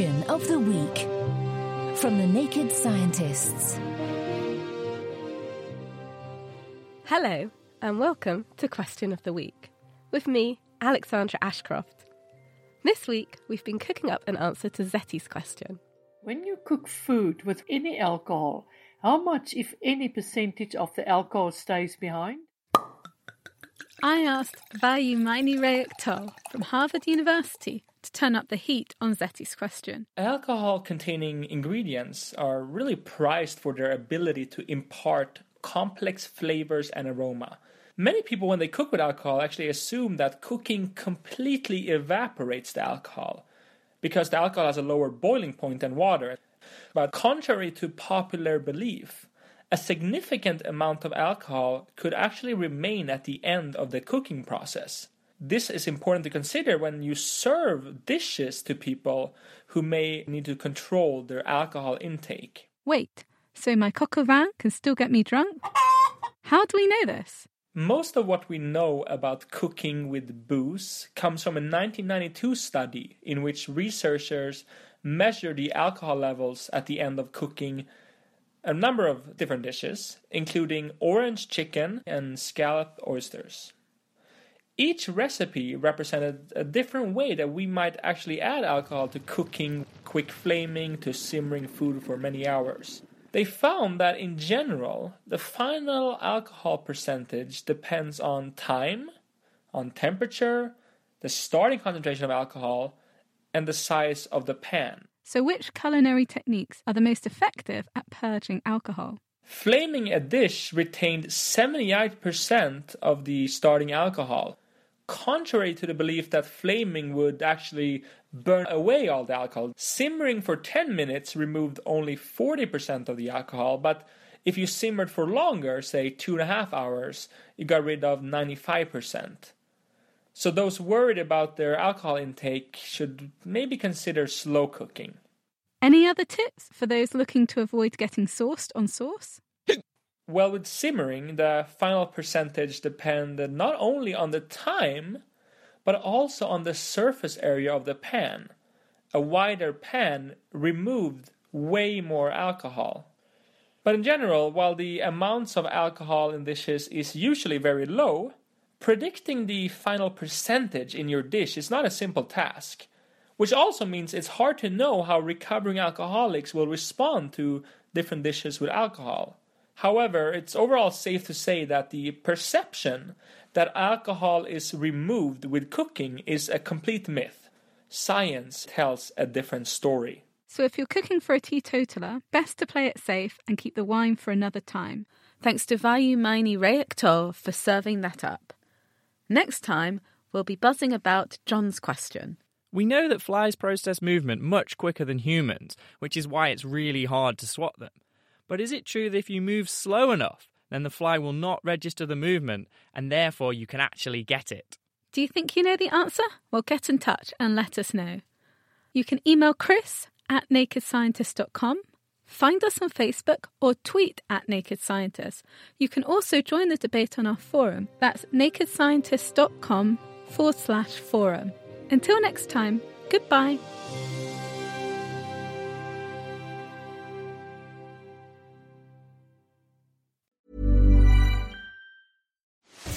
Question of the Week from the Naked Scientists. Hello, and welcome to Question of the Week with me, Alexandra Ashcroft. This week, we've been cooking up an answer to Zetti's question. When you cook food with any alcohol, how much, if any, percentage of the alcohol stays behind? I asked Vayumani Reaktal from Harvard University to turn up the heat on Zetti's question. Alcohol containing ingredients are really prized for their ability to impart complex flavors and aroma. Many people, when they cook with alcohol, actually assume that cooking completely evaporates the alcohol because the alcohol has a lower boiling point than water. But contrary to popular belief, a significant amount of alcohol could actually remain at the end of the cooking process. This is important to consider when you serve dishes to people who may need to control their alcohol intake. Wait, so my coq can still get me drunk? How do we know this? Most of what we know about cooking with booze comes from a 1992 study in which researchers measured the alcohol levels at the end of cooking a number of different dishes, including orange chicken and scalloped oysters. Each recipe represented a different way that we might actually add alcohol to cooking, quick flaming, to simmering food for many hours. They found that in general, the final alcohol percentage depends on time, on temperature, the starting concentration of alcohol, and the size of the pan. So, which culinary techniques are the most effective at purging alcohol? Flaming a dish retained 78% of the starting alcohol, contrary to the belief that flaming would actually burn away all the alcohol. Simmering for 10 minutes removed only 40% of the alcohol, but if you simmered for longer, say two and a half hours, you got rid of 95%. So, those worried about their alcohol intake should maybe consider slow cooking. Any other tips for those looking to avoid getting sauced on sauce? Well, with simmering, the final percentage depended not only on the time, but also on the surface area of the pan. A wider pan removed way more alcohol. But in general, while the amounts of alcohol in dishes is usually very low, predicting the final percentage in your dish is not a simple task, which also means it's hard to know how recovering alcoholics will respond to different dishes with alcohol. However, it's overall safe to say that the perception that alcohol is removed with cooking is a complete myth. Science tells a different story. So, if you're cooking for a teetotaler, best to play it safe and keep the wine for another time. Thanks to Vayumani Reaktor for serving that up. Next time, we'll be buzzing about John's question. We know that flies process movement much quicker than humans, which is why it's really hard to swat them. But is it true that if you move slow enough, then the fly will not register the movement and therefore you can actually get it? Do you think you know the answer? Well, get in touch and let us know. You can email Chris at nakedscientist.com, find us on Facebook, or tweet at Naked Scientist. You can also join the debate on our forum. That's nakedscientist.com forward slash forum. Until next time, goodbye.